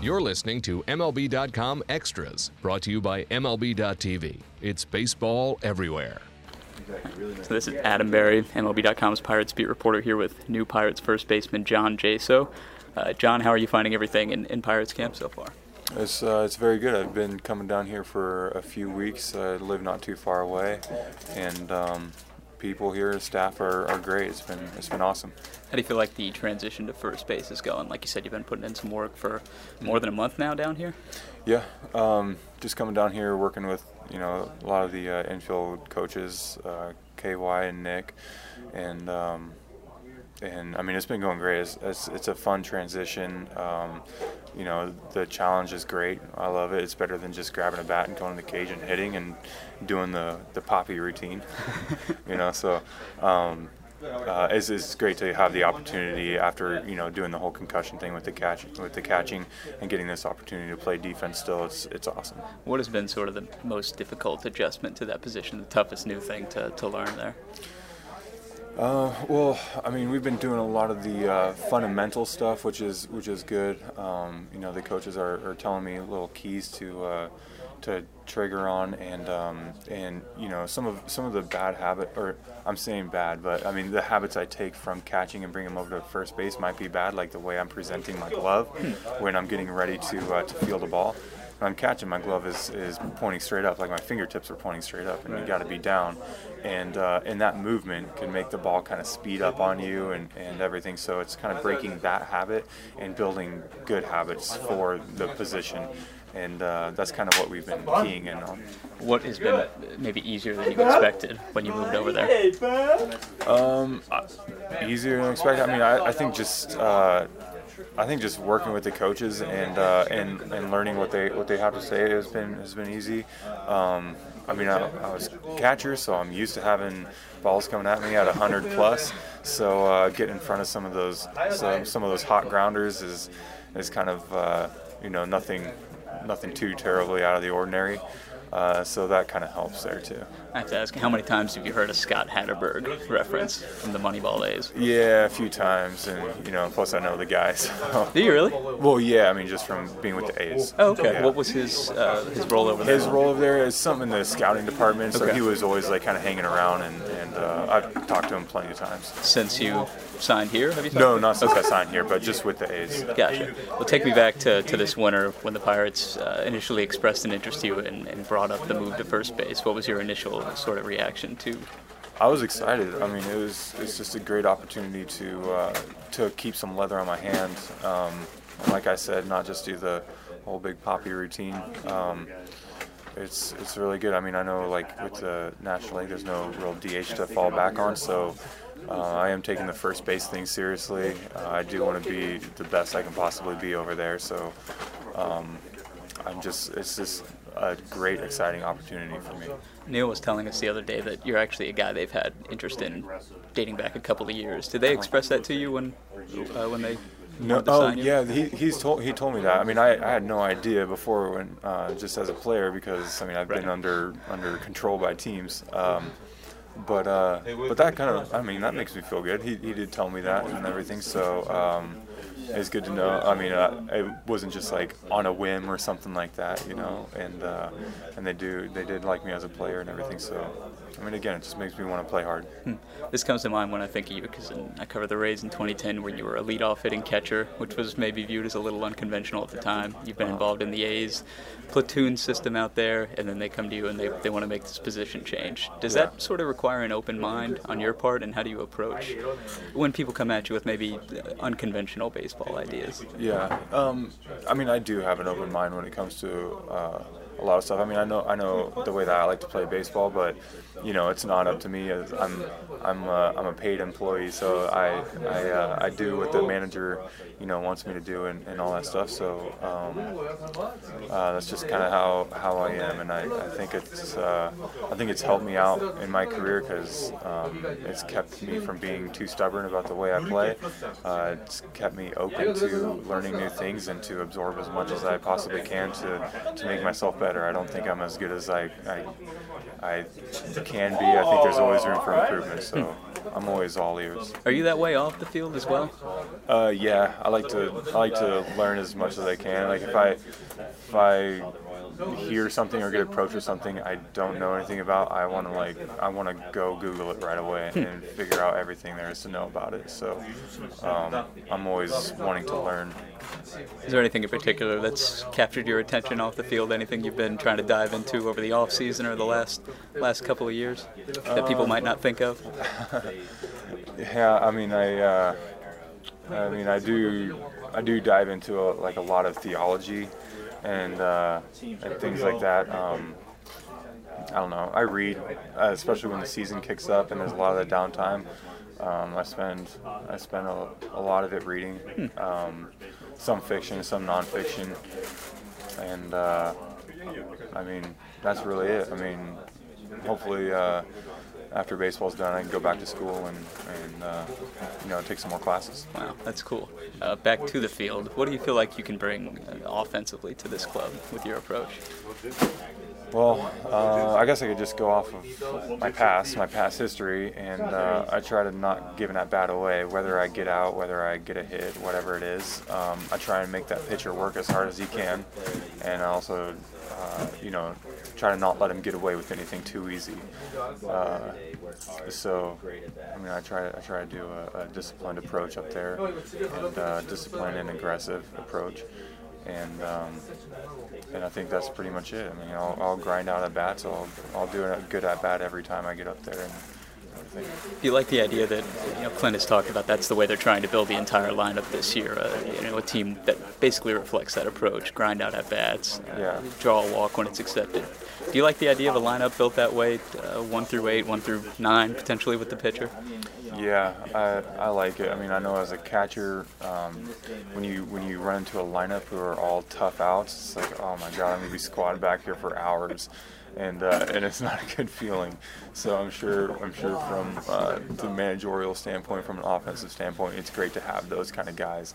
You're listening to MLB.com Extras, brought to you by MLB.tv. It's baseball everywhere. So this is Adam Berry, MLB.com's Pirates beat reporter here with new Pirates first baseman John Jaso. Uh, John, how are you finding everything in, in Pirates camp so far? It's uh, it's very good. I've been coming down here for a few weeks. I live not too far away, and um, people here, staff are, are great. It's been it's been awesome. How do you feel like the transition to first base is going? Like you said, you've been putting in some work for more than a month now down here. Yeah, um, just coming down here, working with you know a lot of the uh, infield coaches, uh, KY and Nick, and um, and I mean it's been going great. It's, it's, it's a fun transition. Um, you know the challenge is great. I love it. It's better than just grabbing a bat and going to the cage and hitting and doing the the Papi routine. you know, so um, uh, it's, it's great to have the opportunity after you know doing the whole concussion thing with the catch with the catching and getting this opportunity to play defense. Still, it's it's awesome. What has been sort of the most difficult adjustment to that position? The toughest new thing to, to learn there? Uh, well, I mean, we've been doing a lot of the uh, fundamental stuff, which is which is good. Um, you know, the coaches are, are, telling me little keys to uh, to trigger on, and um, and you know some of some of the bad habit, or I'm saying bad, but I mean the habits I take from catching and bringing them over to first base might be bad, like the way I'm presenting my glove when I'm getting ready to uh, to field a ball when I'm catching, my glove is, is pointing straight up, like my fingertips are pointing straight up, and right. you got to be down. And uh, and that movement can make the ball kind of speed up on you and, and everything. So it's kind of breaking that habit and building good habits for the position. And uh, that's kind of what we've been keying in on. What has been maybe easier than you expected when you moved over there? Um, easier than expected. I mean, I, I think just uh, I think just working with the coaches and uh, and and learning what they what they have to say has been has been easy. Um, I mean, I, I, was catcher, so I'm used to having balls coming at me at 100 plus. So uh, getting in front of some of those some, some of those hot grounders is is kind of uh, you know nothing nothing too terribly out of the ordinary. Uh, so that kind of helps there too. I have to ask, how many times have you heard a Scott Hatteberg reference from the Moneyball days? Yeah, a few times, and you know, plus I know the guys. So. Do you really? Well, yeah. I mean, just from being with the A's. Oh, okay. Yeah. What was his uh, his role over there? His role over there is something in the scouting department. So okay. he was always like kind of hanging around, and, and uh, I've talked to him plenty of times. Since you signed here, have you? No, not since okay. I signed here, but just with the A's. Gotcha. Well, take me back to, to this winter when the Pirates uh, initially expressed an interest to you and, and brought up the move to first base. What was your initial sort of reaction to? I was excited. I mean, it was it's just a great opportunity to uh, to keep some leather on my hands. Um, like I said, not just do the whole big Papi routine. Um, it's it's really good. I mean, I know like with the National League, there's no real DH to fall back on, so uh, I am taking the first base thing seriously. Uh, I do want to be the best I can possibly be over there, so um, I'm just it's just a great, exciting opportunity for me. Neal was telling us the other day that you're actually a guy they've had interest in dating back a couple of years. Did they express that to you when uh, when they no, oh yeah, he, he's told he told me that. I mean, I, I had no idea before when uh, just as a player because I mean I've right. been under under control by teams. Um, but uh, but that kind of I mean that makes me feel good. He, he did tell me that and everything. So um, it's good to know. I mean, uh, it wasn't just like on a whim or something like that, you know. And uh, and they do they did like me as a player and everything. So I mean, again, it just makes me want to play hard. Hmm. This comes to mind when I think of you because I covered the Rays in 2010 when you were a leadoff hitting catcher, which was maybe viewed as a little unconventional at the time. You've been involved in the A's platoon system out there, and then they come to you and they, they want to make this position change. Does yeah. that sort of require an open mind on your part, and how do you approach when people come at you with maybe unconventional baseball ideas? Yeah, um, I mean, I do have an open mind when it comes to. Uh, a lot of stuff. I mean, I know I know the way that I like to play baseball, but you know, it's not up to me. I'm I'm a, uh, I'm a paid employee, so I I, uh, I do what the manager you know wants me to do and, and all that stuff. So um, uh, that's just kind of how, how I am, and I, I think it's uh, I think it's helped me out in my career because um, it's kept me from being too stubborn about the way I play. Uh, it's kept me open to learning new things and to absorb as much as I possibly can to to make myself better. I don't think I'm as good as I I, I can be. I think there's always room for improvement. So. I'm always all ears. Are you that way off the field as well? Uh, yeah, I like to I like to learn as much as I can. Like if I if I hear something or get approached with something I don't know anything about, I want to like I want to go Google it right away and figure out everything there is to know about it. So um, I'm always wanting to learn. Is there anything in particular that's captured your attention off the field? Anything you've been trying to dive into over the off season or the last last couple of years that people might not think of? yeah, I mean I uh, I mean I do I do dive into a, like a lot of theology and, uh, and things like that. Um, I don't know. I read, uh, especially when the season kicks up and there's a lot of that downtime. Um, I spend I spend a, a lot of it reading, um, some fiction, some nonfiction, and uh, I mean that's really it. I mean, hopefully uh, after baseball's done, I can go back to school and, and uh, you know take some more classes. Wow, that's cool. Uh, back to the field. What do you feel like you can bring uh, offensively to this club with your approach? Well, uh, I guess I could just go off of my past, my past history, and uh, I try to not give that bat away. Whether I get out, whether I get a hit, whatever it is, um, I try and make that pitcher work as hard as he can, and I also, uh, you know, try to not let him get away with anything too easy. Uh, so, I mean, I try I try to do a, a disciplined approach up there, and uh, disciplined and aggressive approach and um, and I think that's pretty much it. I mean, I'll, I'll grind out at bats. I'll I'll do a good at bat every time I get up there. And Do you like the idea that you know Clint has talked about? That's the way they're trying to build the entire lineup this year. Uh, you know, a team that basically reflects that approach: grind out at bats, uh, Yeah. draw a walk when it's accepted. Do you like the idea of a lineup built that way, uh, one through eight, one through nine, potentially with the pitcher? Yeah, I, I like it. I mean, I know as a catcher, um, when you when you run into a lineup who are all tough outs, it's like, oh my god, I'm gonna be squatted back here for hours, and uh, and it's not a good feeling. So I'm sure I'm sure from uh, the managerial standpoint, from an offensive standpoint, it's great to have those kind of guys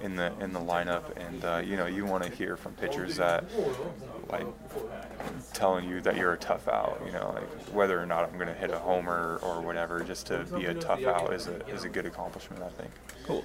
in the in the lineup, and uh, you know you want to hear from pitchers that like telling you that you're a tough out. You know, like whether or not I'm going to hit a homer or whatever, just to be a tough out is a is a good accomplishment, I think. Cool.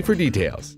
for details.